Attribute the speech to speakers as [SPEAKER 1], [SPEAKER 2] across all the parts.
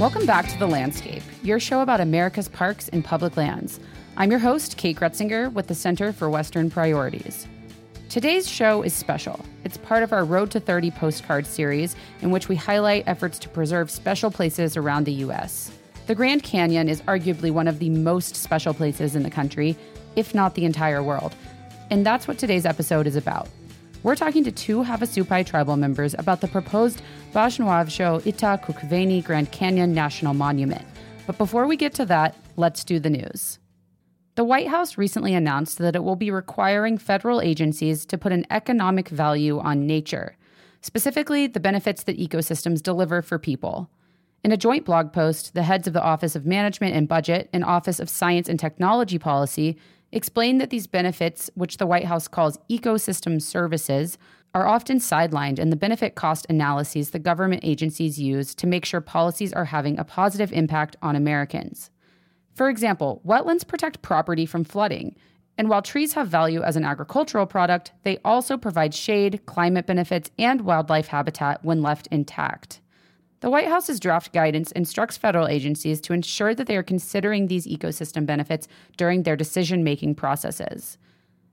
[SPEAKER 1] Welcome back to The Landscape, your show about America's parks and public lands. I'm your host, Kate Groetzinger, with the Center for Western Priorities. Today's show is special. It's part of our Road to 30 postcard series, in which we highlight efforts to preserve special places around the U.S. The Grand Canyon is arguably one of the most special places in the country, if not the entire world. And that's what today's episode is about. We're talking to two Havasupai tribal members about the proposed Bajnawavzho Ita Kukveni Grand Canyon National Monument. But before we get to that, let's do the news. The White House recently announced that it will be requiring federal agencies to put an economic value on nature, specifically the benefits that ecosystems deliver for people. In a joint blog post, the heads of the Office of Management and Budget and Office of Science and Technology Policy explained that these benefits, which the White House calls ecosystem services, are often sidelined in the benefit cost analyses the government agencies use to make sure policies are having a positive impact on Americans. For example, wetlands protect property from flooding, and while trees have value as an agricultural product, they also provide shade, climate benefits, and wildlife habitat when left intact. The White House's draft guidance instructs federal agencies to ensure that they are considering these ecosystem benefits during their decision making processes.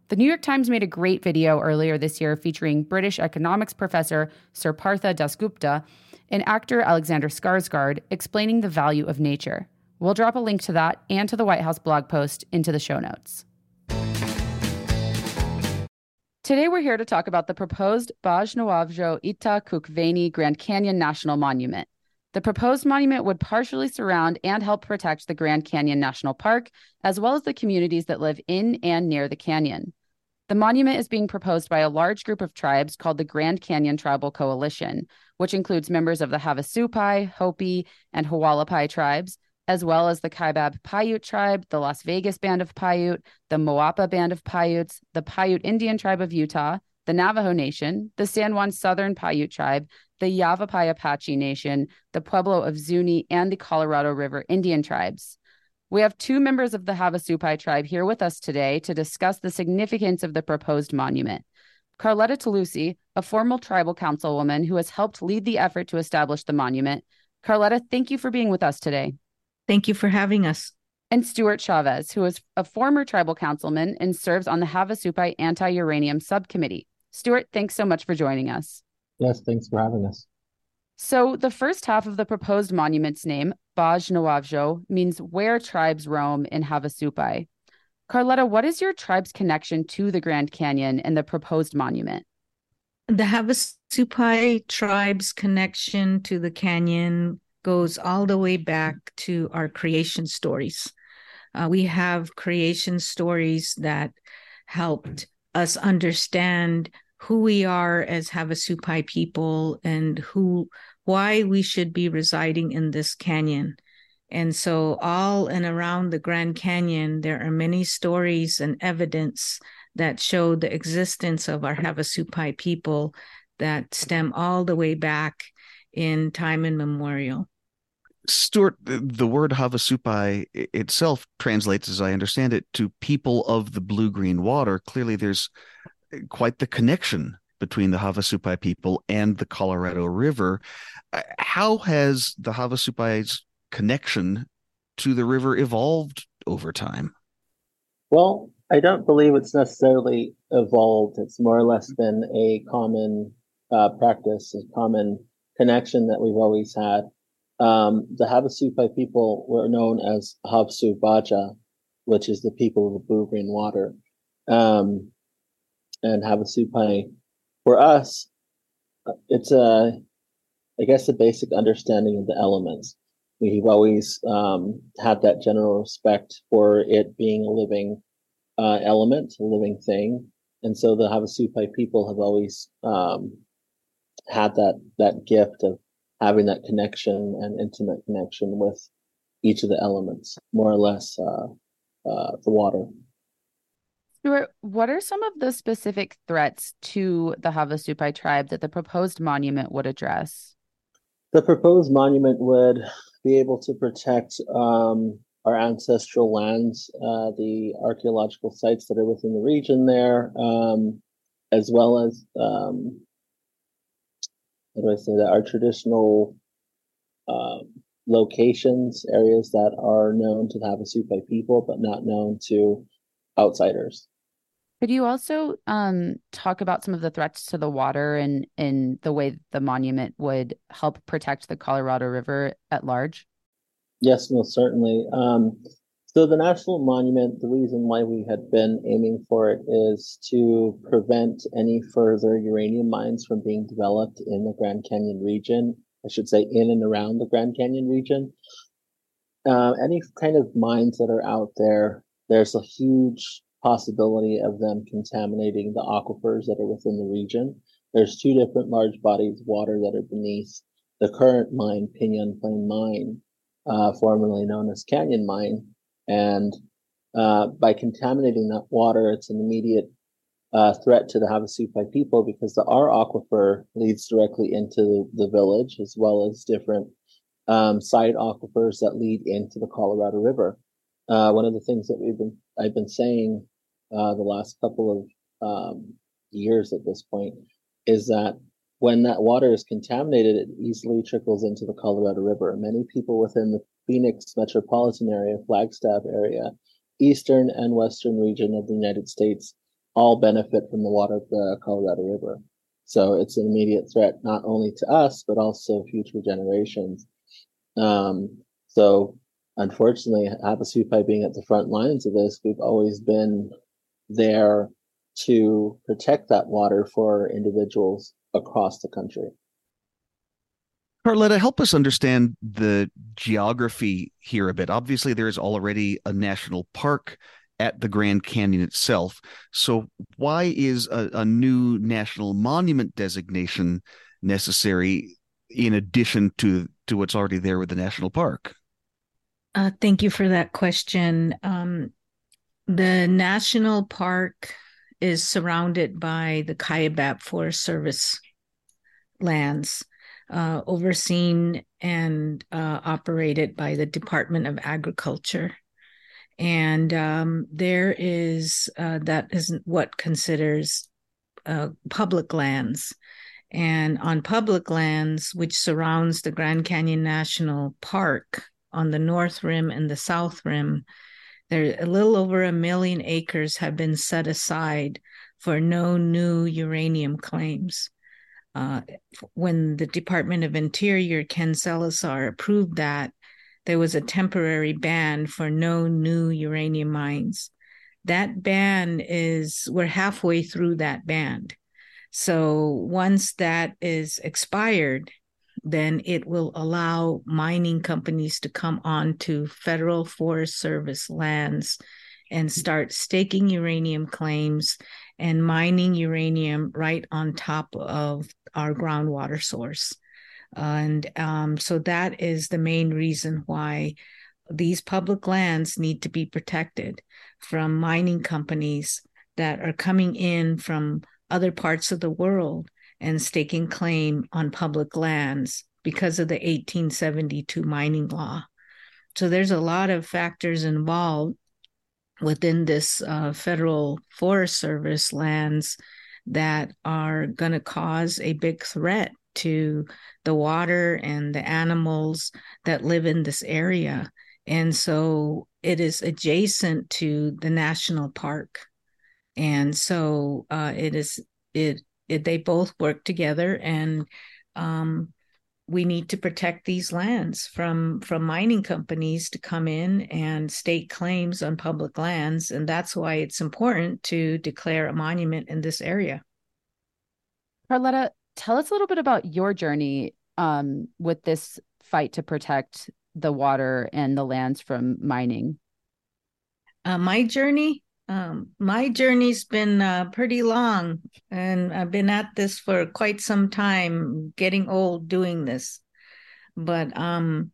[SPEAKER 1] The New York Times made a great video earlier this year featuring British economics professor Sir Partha Dasgupta and actor Alexander Skarsgård explaining the value of nature. We'll drop a link to that and to the White House blog post into the show notes. Today, we're here to talk about the proposed Bajnawavzho Ita Kukveni Grand Canyon National Monument. The proposed monument would partially surround and help protect the Grand Canyon National Park, as well as the communities that live in and near the canyon. The monument is being proposed by a large group of tribes called the Grand Canyon Tribal Coalition, which includes members of the Havasupai, Hopi, and Hualapai tribes, as well as the Kaibab Paiute tribe, the Las Vegas Band of Paiute, the Moapa Band of Paiutes, the Paiute Indian tribe of Utah, the Navajo Nation, the San Juan Southern Paiute tribe, the Yavapai Apache Nation, the Pueblo of Zuni, and the Colorado River Indian tribes. We have two members of the Havasupai tribe here with us today to discuss the significance of the proposed monument. Carletta Tilousi, a former tribal councilwoman who has helped lead the effort to establish the monument. Carletta, thank you for being with us today.
[SPEAKER 2] Thank you for having us.
[SPEAKER 1] And Stuart Chavez, who is a former tribal councilman and serves on the Havasupai Anti Uranium Subcommittee. Stuart, thanks so much for joining us.
[SPEAKER 3] Yes, thanks for having us.
[SPEAKER 1] So, the first half of the proposed monument's name, Baaj means where tribes roam in Havasupai. Carletta, what is your tribe's connection to the Grand Canyon and the proposed monument?
[SPEAKER 2] The Havasupai tribe's connection to the canyon goes all the way back to our creation stories. Uh, we have creation stories that helped us understand who we are as Havasupai people and who why we should be residing in this canyon. And so all and around the Grand Canyon there are many stories and evidence that show the existence of our Havasupai people that stem all the way back in time immemorial.
[SPEAKER 4] Stuart, the word Havasupai itself translates, as I understand it, to people of the blue green water. Clearly, there's quite the connection between the Havasupai people and the Colorado River. Uh, how has the Havasupai's connection to the river evolved over time?
[SPEAKER 3] Well, I don't believe it's necessarily evolved. It's more or less been a common uh, practice, a common connection that we've always had. Um, the Havasupai people were known as Havsu Baja, which is the people of the blue green water. Um, and Havasupai, for us, uh, it's a, I guess, a basic understanding of the elements. We've always um, had that general respect for it being a living uh, element, a living thing. And so the Havasupai people have always um, had that that gift of having that connection and intimate connection with each of the elements, more or less uh, uh, the water.
[SPEAKER 1] Stuart, what are some of the specific threats to the Havasupai tribe that the proposed monument would address?
[SPEAKER 3] The proposed monument would be able to protect um, our ancestral lands, uh, the archaeological sites that are within the region there, um, as well as um, how do I say that? Our traditional um, locations, areas that are known to the by people, but not known to outsiders.
[SPEAKER 1] Could you also um, talk about some of the threats to the water and, and the way the monument would help protect the Colorado River at large?
[SPEAKER 3] Yes, most certainly. Um, so, the National Monument, the reason why we had been aiming for it is to prevent any further uranium mines from being developed in the Grand Canyon region. I should say, in and around the Grand Canyon region. Uh, any kind of mines that are out there, there's a huge possibility of them contaminating the aquifers that are within the region. There's two different large bodies of water that are beneath the current mine, Pinyon Plain Mine, uh, formerly known as Canyon Mine. And uh, by contaminating that water, it's an immediate uh, threat to the Havasupai people because the R aquifer leads directly into the village as well as different um, side aquifers that lead into the Colorado River. Uh, one of the things that we've been I've been saying uh, the last couple of um, years at this point is that when that water is contaminated, it easily trickles into the Colorado River. Many people within the Phoenix metropolitan area, Flagstaff area, eastern and western region of the United States all benefit from the water of the Colorado River. So it's an immediate threat not only to us but also future generations. Um, so unfortunately, Havasupai being at the front lines of this, we've always been there to protect that water for individuals across the country.
[SPEAKER 4] Carletta, help us understand the geography here a bit. Obviously, there is already a national park at the Grand Canyon itself. So, why is a, a new national monument designation necessary in addition to, to what's already there with the national park?
[SPEAKER 2] Uh, thank you for that question. Um, the national park is surrounded by the Kaibab Forest Service lands, uh, overseen and uh, operated by the Department of Agriculture. And um, there is uh, that is what considers uh, public lands. And on public lands, which surrounds the Grand Canyon National Park on the north rim and the south rim, there a little over a million acres have been set aside for no new uranium claims. Uh, when the Department of Interior, Ken Salazar, approved that, there was a temporary ban for no new uranium mines. That ban is, we're halfway through that ban. So once that is expired, then it will allow mining companies to come on to federal forest service lands and start staking uranium claims and mining uranium right on top of our groundwater source. And um, so that is the main reason why these public lands need to be protected from mining companies that are coming in from other parts of the world and staking claim on public lands because of the 1872 mining law. So there's a lot of factors involved within this uh, federal Forest Service lands that are going to cause a big threat to the water and the animals that live in this area. And so it is adjacent to the national park. And so uh, it is it, it they both work together and um, we need to protect these lands from from mining companies to come in and state claims on public lands. And that's why it's important to declare a monument in this area.
[SPEAKER 1] Carletta tell us a little bit about your journey um, with this fight to protect the water and the lands from mining.
[SPEAKER 2] Uh, my journey um, my journey's been uh, pretty long, and I've been at this for quite some time, getting old doing this. But um,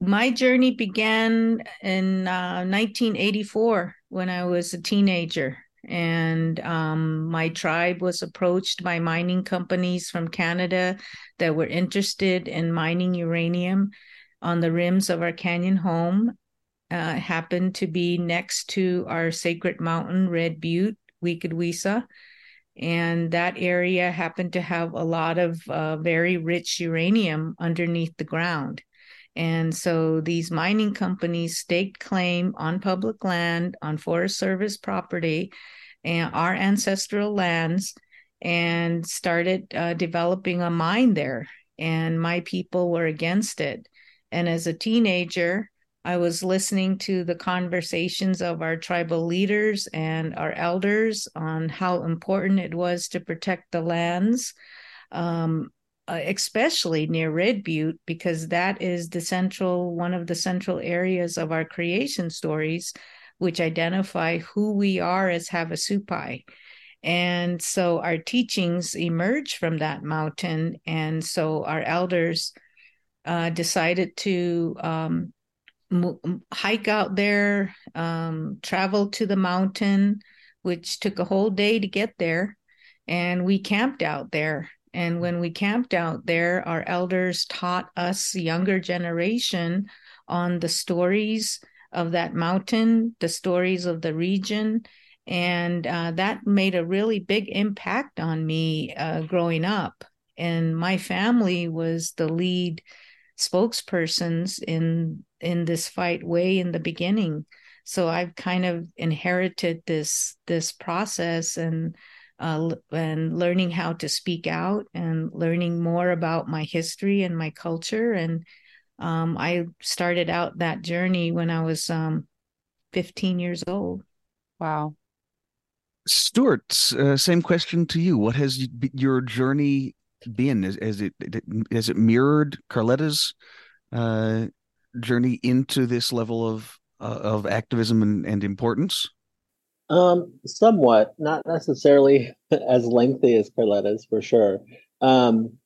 [SPEAKER 2] my journey began in uh, 1984 when I was a teenager. And um, my tribe was approached by mining companies from Canada that were interested in mining uranium on the rims of our canyon home uh, happened to be next to our sacred mountain, Red Butte, Wekiwasa. And that area happened to have a lot of uh, very rich uranium underneath the ground. And so these mining companies staked claim on public land, on Forest Service property, and our ancestral lands, and started uh, developing a mine there. And my people were against it. And as a teenager, I was listening to the conversations of our tribal leaders and our elders on how important it was to protect the lands. Um, uh, especially near Red Butte, because that is the central, one of the central areas of our creation stories, which identify who we are as Havasupai. And so our teachings emerge from that mountain. And so our elders uh, decided to um, hike out there, um, travel to the mountain, which took a whole day to get there. And we camped out there and when we camped out there, our elders taught us, younger generation, on the stories of that mountain, the stories of the region. And uh, that made a really big impact on me uh, growing up. And my family was the lead spokespersons in in this fight way in the beginning. So I've kind of inherited this this process and uh, and learning how to speak out and learning more about my history and my culture. And um, I started out that journey when I was um, 15 years old.
[SPEAKER 1] Wow.
[SPEAKER 4] Stuart, uh, same question to you. What has your journey been? Has, it has it mirrored Carletta's uh, journey into this level of uh, of activism and, and importance?
[SPEAKER 3] Um, somewhat, not necessarily as lengthy as Carletta's for sure. Um,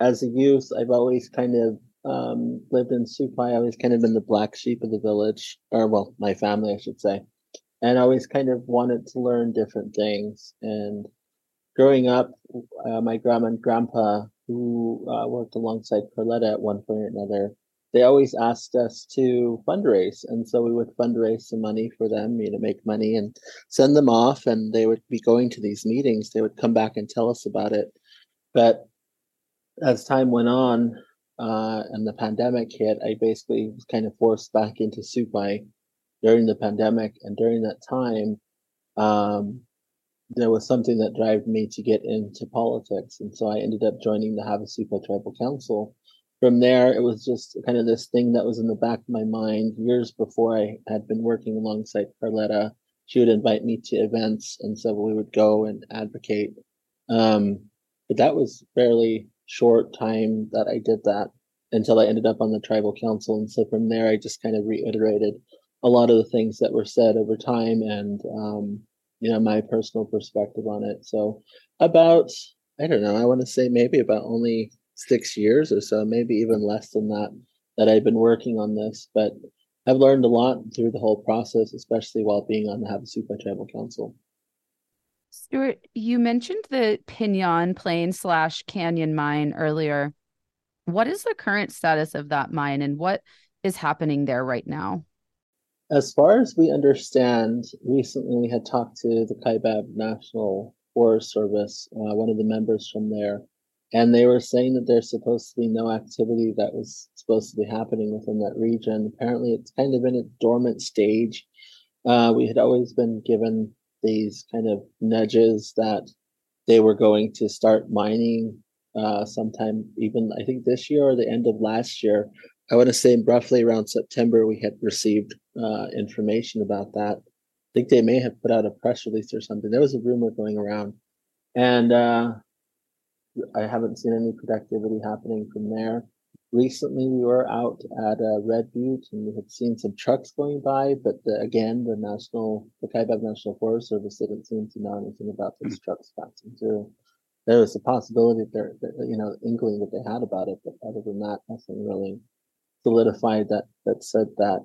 [SPEAKER 3] as a youth, I've always kind of um, lived in Supai. I always kind of been the black sheep of the village, or well, my family, I should say, and always kind of wanted to learn different things. And growing up, uh, my grandma and grandpa, who uh, worked alongside Carletta at one point or another, they always asked us to fundraise. And so we would fundraise some money for them, you know, make money and send them off. And they would be going to these meetings. They would come back and tell us about it. But as time went on uh, and the pandemic hit, I basically was kind of forced back into Supai during the pandemic. And during that time, um, there was something that drove me to get into politics. And so I ended up joining the Havasupai Tribal Council from there, it was just kind of this thing that was in the back of my mind years before I had been working alongside Carletta. She would invite me to events, and so we would go and advocate. Um, but that was fairly short time that I did that until I ended up on the tribal council. And so from there, I just kind of reiterated a lot of the things that were said over time and, um, you know, my personal perspective on it. So about, I don't know, I want to say maybe about only six years or so, maybe even less than that, that I've been working on this. But I've learned a lot through the whole process, especially while being on the Havasupai Tribal Council.
[SPEAKER 1] Stuart, you mentioned the Pinyon Plain slash Canyon mine earlier. What is the current status of that mine and what is happening there right now?
[SPEAKER 3] As far as we understand, recently we had talked to the Kaibab National Forest Service, uh, one of the members from there, and they were saying that there's supposed to be no activity that was supposed to be happening within that region. Apparently, it's kind of in a dormant stage. Uh, we had always been given these kind of nudges that they were going to start mining uh, sometime, even I think this year or the end of last year. I want to say roughly around September, we had received uh, information about that. I think they may have put out a press release or something. There was a rumor going around. And uh, I haven't seen any productivity happening from there. Recently, we were out at uh, Red Butte and we had seen some trucks going by, but the, again, the National, the Kaibab National Forest Service didn't seem to know anything about those trucks passing through. There was a possibility there, that, you know, inkling that they had about it, but other than that, nothing really solidified that that said that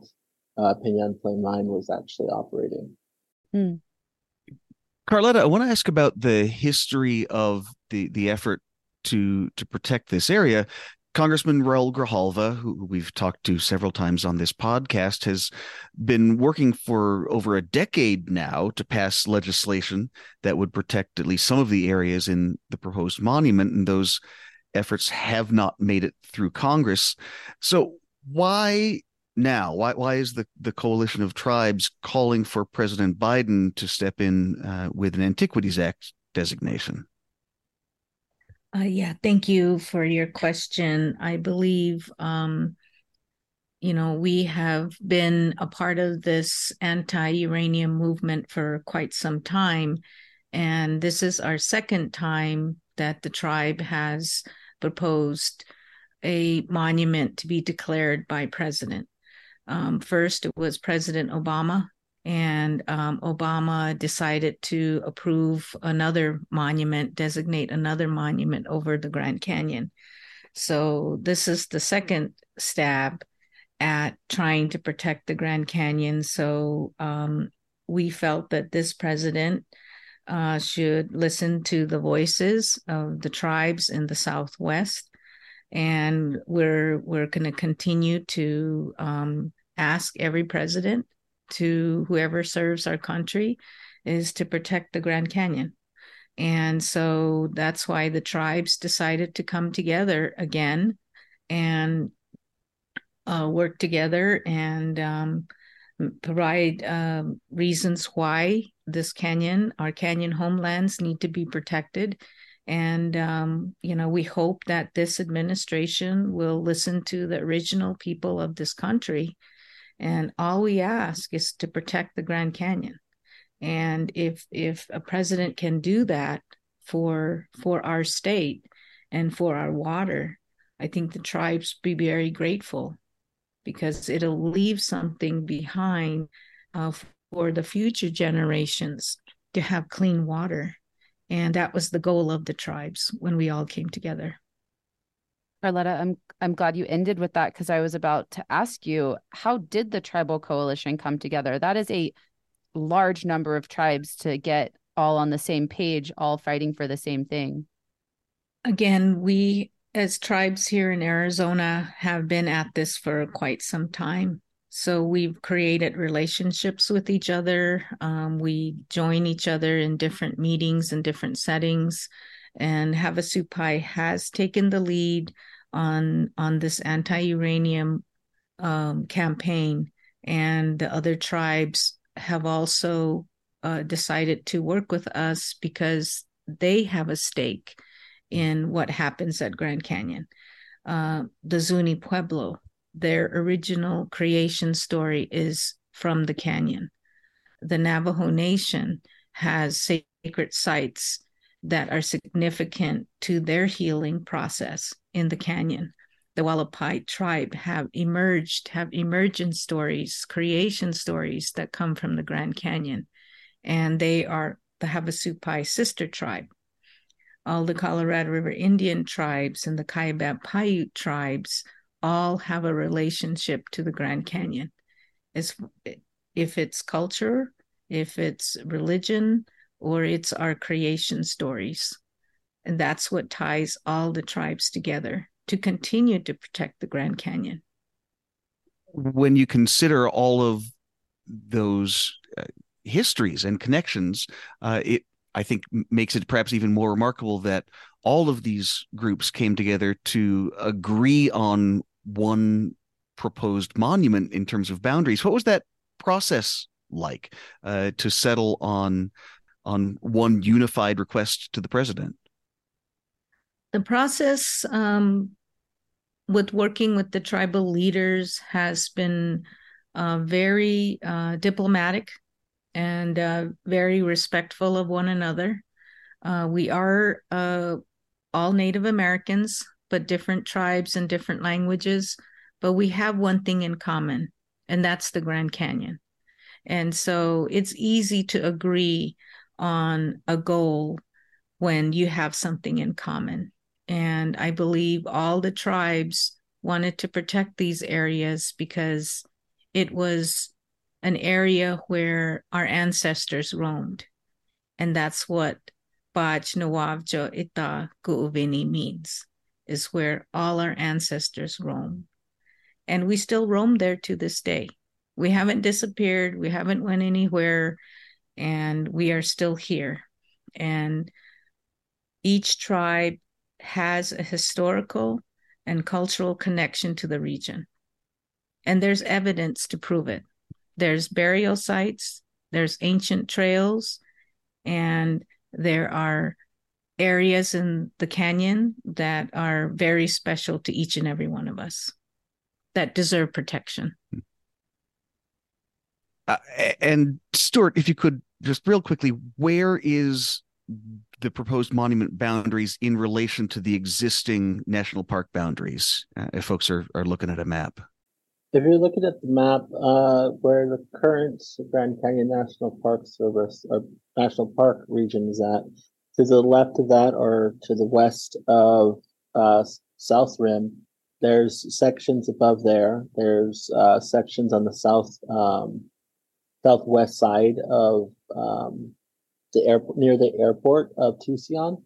[SPEAKER 3] uh, Pinyon Plain Mine was actually operating.
[SPEAKER 1] Hmm.
[SPEAKER 4] Carletta, I want to ask about the history of the the effort to to protect this area. Congressman Raul Grijalva, who we've talked to several times on this podcast, has been working for over a decade now to pass legislation that would protect at least some of the areas in the proposed monument, and those efforts have not made it through Congress. So, why now? Why why is the the coalition of tribes calling for President Biden to step in uh, with an Antiquities Act designation?
[SPEAKER 2] Uh, yeah, thank you for your question. I believe, um, you know, we have been a part of this anti uranium movement for quite some time. And this is our second time that the tribe has proposed a monument to be declared by president. Um, first, it was President Obama and um, Obama decided to approve another monument, designate another monument over the Grand Canyon. So this is the second stab at trying to protect the Grand Canyon. So um, we felt that this president uh, should listen to the voices of the tribes in the Southwest, and we're we're going to continue to um, ask every president to whoever serves our country is to protect the Grand Canyon. And so that's why the tribes decided to come together again and uh, work together and um, provide uh, reasons why this canyon, our canyon homelands, need to be protected. And, um, you know, we hope that this administration will listen to the original people of this country and all we ask is to protect the Grand Canyon. And if if a president can do that for for our state and for our water, I think the tribes be very grateful because it'll leave something behind uh, for the future generations to have clean water. And that was the goal of the tribes when we all came together.
[SPEAKER 1] Carletta, I'm I'm glad you ended with that because I was about to ask you how did the tribal coalition come together? That is a large number of tribes to get all on the same page, all fighting for the same thing.
[SPEAKER 2] Again, we as tribes here in Arizona have been at this for quite some time. So we've created relationships with each other. Um, we join each other in different meetings and different settings. And Havasupai has taken the lead on on this anti-uranium um, campaign, and the other tribes have also uh, decided to work with us because they have a stake in what happens at Grand Canyon. Uh, the Zuni Pueblo, their original creation story is from the canyon. The Navajo Nation has sacred sites that are significant to their healing process in the canyon. The Hualapai tribe have emerged, have emergent stories, creation stories that come from the Grand Canyon. And they are the Havasupai sister tribe. All the Colorado River Indian tribes and the Kaibab Paiute tribes all have a relationship to the Grand Canyon. As if it's culture, if it's religion, or it's our creation stories. And that's what ties all the tribes together to continue to protect the Grand Canyon.
[SPEAKER 4] When you consider all of those uh, histories and connections, uh, it I think makes it perhaps even more remarkable that all of these groups came together to agree on one proposed monument in terms of boundaries. What was that process like uh, to settle on on one unified request to the president?
[SPEAKER 2] The process um, with working with the tribal leaders has been uh, very uh, diplomatic and uh, very respectful of one another. Uh, we are uh, all Native Americans, but different tribes and different languages. But we have one thing in common, and that's the Grand Canyon. And so it's easy to agree on a goal when you have something in common. And I believe all the tribes wanted to protect these areas because it was an area where our ancestors roamed. And that's what Baj Nawavjo Ita Guuvini means, is where all our ancestors roam. And we still roam there to this day. We haven't disappeared. We haven't went anywhere and we are still here. And each tribe has a historical and cultural connection to the region. and there's evidence to prove it. There's burial sites, there's ancient trails, and there are areas in the canyon that are very special to each and every one of us that deserve protection.
[SPEAKER 4] Uh, and Stuart, if you could just real quickly, where is the proposed monument boundaries in relation to the existing national park boundaries? Uh, if folks are, are looking at a map.
[SPEAKER 3] If you're looking at the map, uh, where the current Grand Canyon National Park Service or National Park region is at, to the left of that or to the west of uh, South Rim, there's sections above there. There's uh, sections on the south um, southwest side of um, the airport near the airport of Tusayan,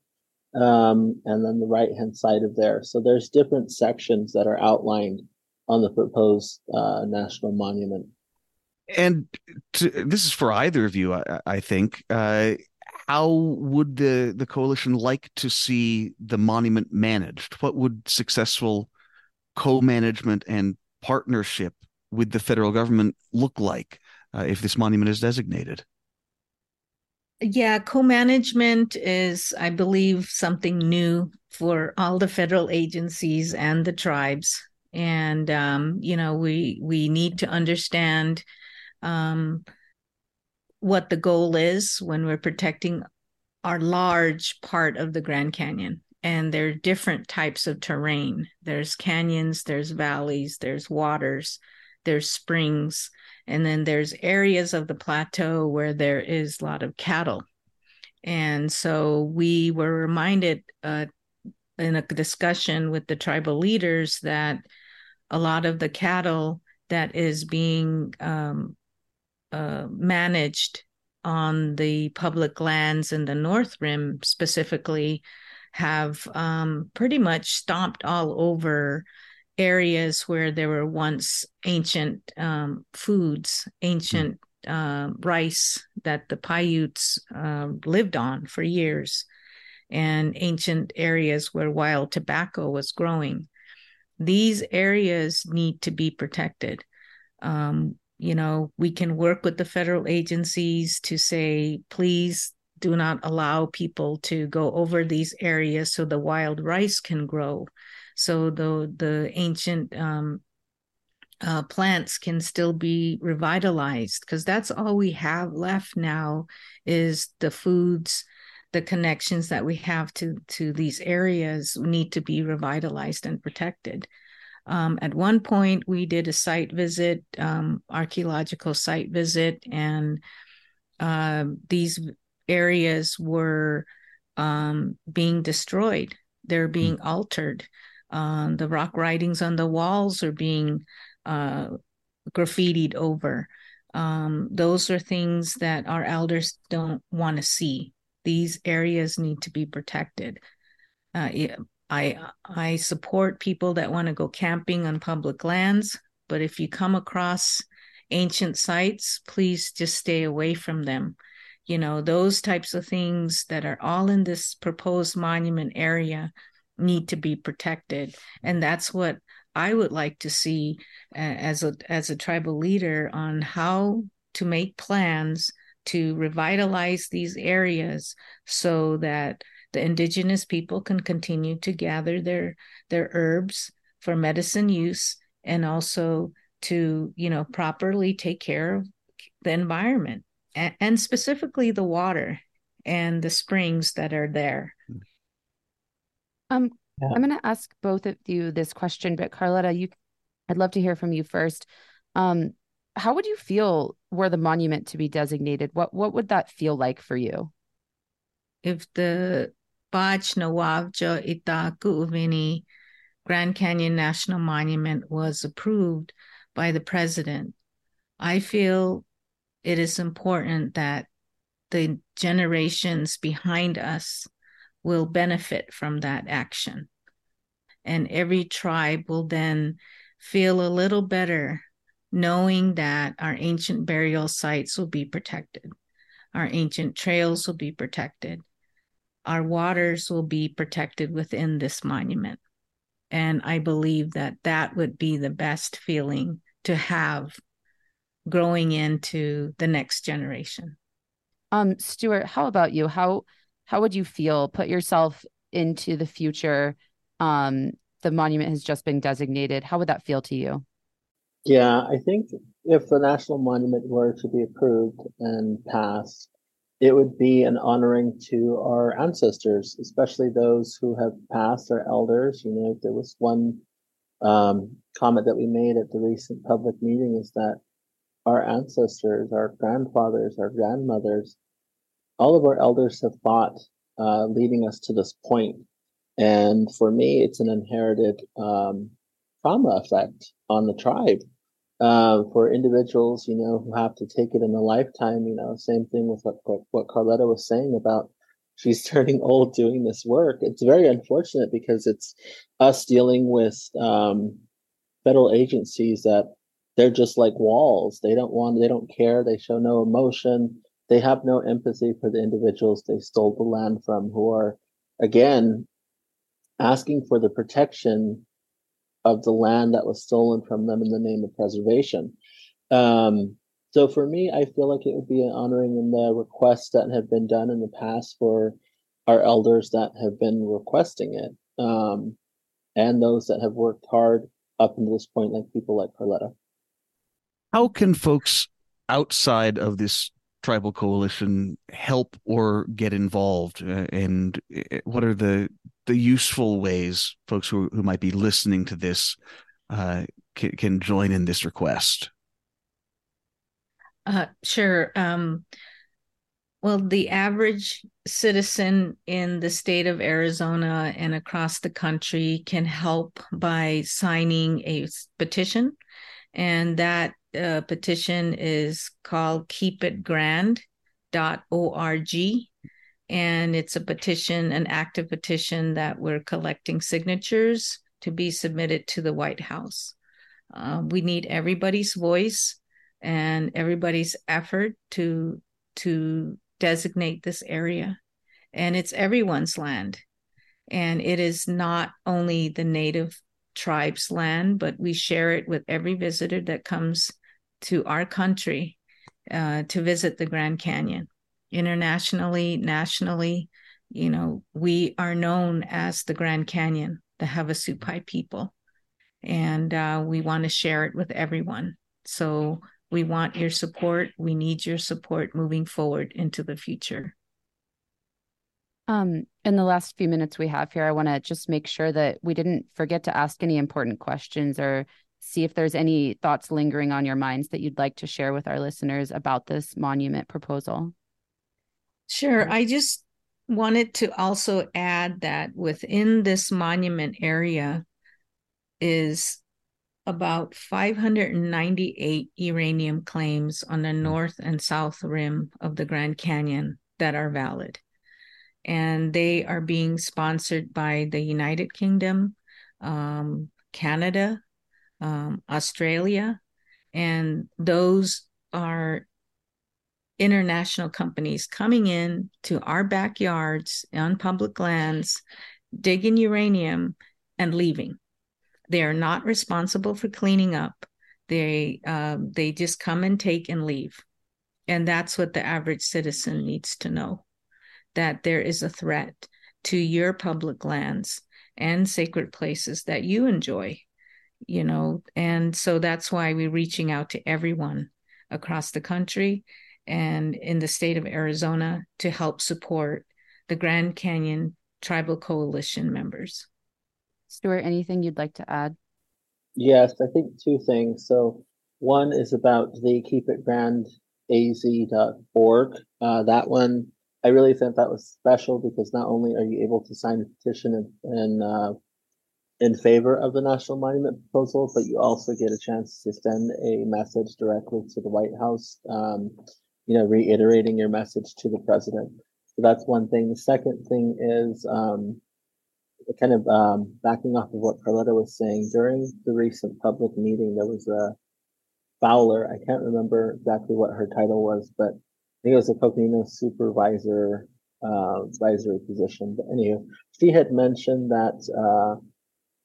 [SPEAKER 3] um, and then the right hand side of there. So there's different sections that are outlined on the proposed uh, national monument.
[SPEAKER 4] And to, this is for either of you, I, I think. Uh, how would the the coalition like to see the monument managed? What would successful co-management and partnership with the federal government look like uh, if this monument is designated?
[SPEAKER 2] Yeah, co management is, I believe, something new for all the federal agencies and the tribes. And um, you know, we we need to understand um, what the goal is when we're protecting our large part of the Grand Canyon. And there are different types of terrain. There's canyons, there's valleys, there's waters, there's springs, and then there's areas of the plateau where there is a lot of cattle. And so we were reminded uh, in a discussion with the tribal leaders that a lot of the cattle that is being um, uh, managed on the public lands in the North Rim specifically have um, pretty much stomped all over areas where there were once ancient um, foods, ancient uh, rice that the Paiutes uh, lived on for years, and ancient areas where wild tobacco was growing. These areas need to be protected. Um, you know, we can work with the federal agencies to say, please do not allow people to go over these areas so the wild rice can grow so the the ancient um, uh, plants can still be revitalized because that's all we have left now is the foods the connections that we have to to these areas need to be revitalized and protected um, at one point we did a site visit um, archaeological site visit and uh, these areas were um, being destroyed they're being mm-hmm. altered um, the rock writings on the walls are being uh, graffitied over. Um, those are things that our elders don't want to see. These areas need to be protected. Uh, I I support people that want to go camping on public lands, but if you come across ancient sites, please just stay away from them. You know, those types of things that are all in this proposed monument area need to be protected and that's what i would like to see uh, as a as a tribal leader on how to make plans to revitalize these areas so that the indigenous people can continue to gather their their herbs for medicine use and also to you know properly take care of the environment and, and specifically the water and the springs that are there
[SPEAKER 1] um, yeah. I'm going to ask both of you this question, but Carletta you, I'd love to hear from you first. Um, how would you feel were the monument to be designated? What what would that feel like for you?
[SPEAKER 2] If the Baaj Nwaavjo Itaku Grand Canyon National Monument was approved by the president, I feel it is important that the generations behind us will benefit from that action. And every tribe will then feel a little better knowing that our ancient burial sites will be protected, our ancient trails will be protected, our waters will be protected within this monument. And I believe that that would be the best feeling to have growing into the next generation.
[SPEAKER 1] Um, Stuart, how about you? How how would you feel? Put yourself into the future. Um, the monument has just been designated. How would that feel to you?
[SPEAKER 3] Yeah, I think if the national monument were to be approved and passed, it would be an honoring to our ancestors, especially those who have passed, our elders. You know, there was one um, comment that we made at the recent public meeting is that our ancestors, our grandfathers, our grandmothers, all of our elders have fought, uh, leading us to this point. And for me, it's an inherited um, trauma effect on the tribe. Uh, for individuals, you know, who have to take it in a lifetime, you know, same thing with what, what, Carletta was saying about she's turning old doing this work. It's very unfortunate because it's us dealing with um, federal agencies that they're just like walls. They don't want, they don't care, they show no emotion, they have no empathy for the individuals they stole the land from, who are, again, asking for the protection of the land that was stolen from them in the name of preservation. Um, so for me, I feel like it would be an honoring in the requests that have been done in the past for our elders that have been requesting it, um, and those that have worked hard up until this point, like people like Carletta.
[SPEAKER 4] How can folks outside of this tribal coalition help or get involved uh, and uh, what are the the useful ways folks who, who might be listening to this uh, can, can join in this request.
[SPEAKER 2] Uh, sure. Um, well the average citizen in the state of arizona and across the country can help by signing a petition. And that uh, petition is called keepitgrand.org. And it's a petition, an active petition that we're collecting signatures to be submitted to the White House. Uh, we need everybody's voice and everybody's effort to to designate this area and it's everyone's land and it is not only the native tribes land but we share it with every visitor that comes to our country uh, to visit the Grand Canyon. Internationally, nationally, you know, we are known as the Grand Canyon, the Havasupai people, and uh, we want to share it with everyone. So we want your support. We need your support moving forward into the future.
[SPEAKER 1] Um, in the last few minutes we have here, I want to just make sure that we didn't forget to ask any important questions or see if there's any thoughts lingering on your minds that you'd like to share with our listeners about this monument proposal.
[SPEAKER 2] Sure. I just wanted to also add that within this monument area is about 598 uranium claims on the north and south rim of the Grand Canyon that are valid. And they are being sponsored by the United Kingdom, um, Canada, um, Australia, and those are international companies coming in to our backyards on public lands, digging uranium and leaving. They are not responsible for cleaning up. They um, they just come and take and leave, and that's what the average citizen needs to know: that there is a threat to your public lands and sacred places that you enjoy you know and so that's why we're reaching out to everyone across the country and in the state of Arizona to help support the Grand Canyon Tribal Coalition members.
[SPEAKER 1] Stuart, anything you'd like to add?
[SPEAKER 3] Yes, I think two things. So, one is about the keepitgrandaz.org. Uh, that one, I really think that was special because not only are you able to sign a petition and, and uh, in favor of the national monument proposal, but you also get a chance to send a message directly to the White House, um, you know, reiterating your message to the president. So that's one thing. The second thing is um, kind of um, backing off of what Carletta was saying during the recent public meeting. There was a Fowler. I can't remember exactly what her title was, but I think it was a Coconino supervisor uh, advisory position. But anyway, she had mentioned that. Uh,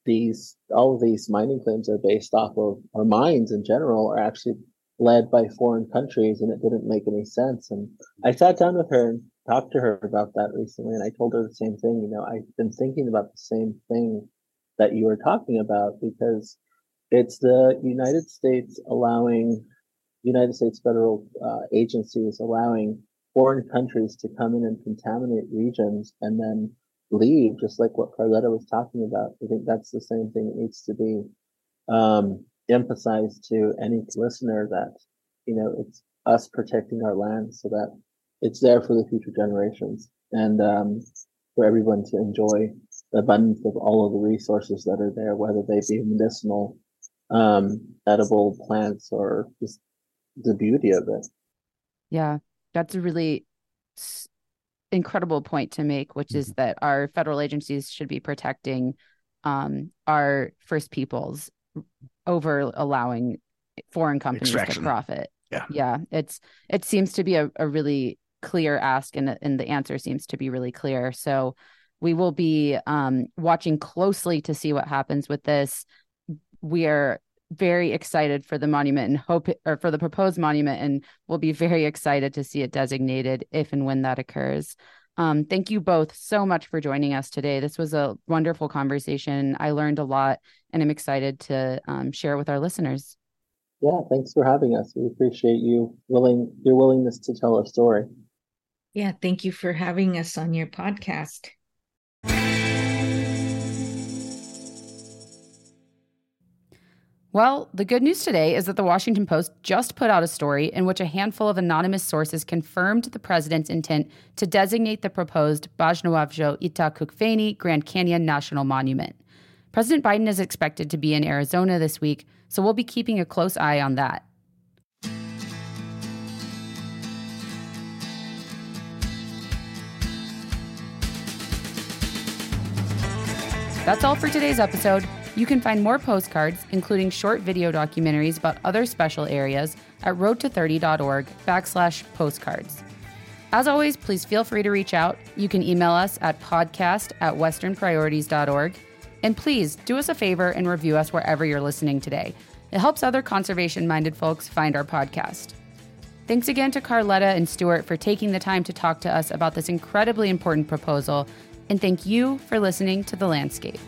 [SPEAKER 3] these all of these mining claims are based off of our mines in general are actually led by foreign countries and it didn't make any sense. And i sat down with her and talked to her about that recently and i told her the same thing. You know i've been thinking about the same thing that you were talking about because it's the united states allowing united states federal uh, agencies allowing foreign countries to come in and contaminate regions and then leave, just like what Carletta was talking about. I think that's the same thing that needs to be. Um, emphasized to any listener that, you know, it's us protecting our land so that it's there for the future generations and um, for everyone to enjoy the abundance of all of the resources that are there, whether they be medicinal, um, edible plants, or just the beauty of it.
[SPEAKER 1] Yeah, that's a really incredible point to make, which is mm-hmm. that our federal agencies should be protecting um, our First Peoples over allowing foreign companies Extraction. to profit.
[SPEAKER 4] Yeah,
[SPEAKER 1] yeah. It's it seems to be a, a really clear ask, and and the answer seems to be really clear. So we will be um, watching closely to see what happens with this. We are very excited for the monument and hope or for the proposed monument and we'll be very excited to see it designated if and when that occurs. Um, thank you both so much for joining us today. This was a wonderful conversation. I learned a lot and I'm excited to um, share with our listeners.
[SPEAKER 3] Yeah, thanks for having us. We appreciate you willing your willingness to tell our story.
[SPEAKER 2] Yeah, thank you for having us on your podcast.
[SPEAKER 1] Well, the good news today is that the Washington Post just put out a story in which a handful of anonymous sources confirmed the president's intent to designate the proposed Bajnawavjo Itakukfeni Grand Canyon National Monument. President Biden is expected to be in Arizona this week, so we'll be keeping a close eye on that. That's all for today's episode. You can find more postcards, including short video documentaries about other special areas, at roadto30.org backslash postcards. As always, please feel free to reach out. You can email us at podcast at westernpriorities.org. And please do us a favor and review us wherever you're listening today. It helps other conservation minded folks find our podcast. Thanks again to Carletta and Stuart for taking the time to talk to us about this incredibly important proposal. And thank you for listening to The Landscape.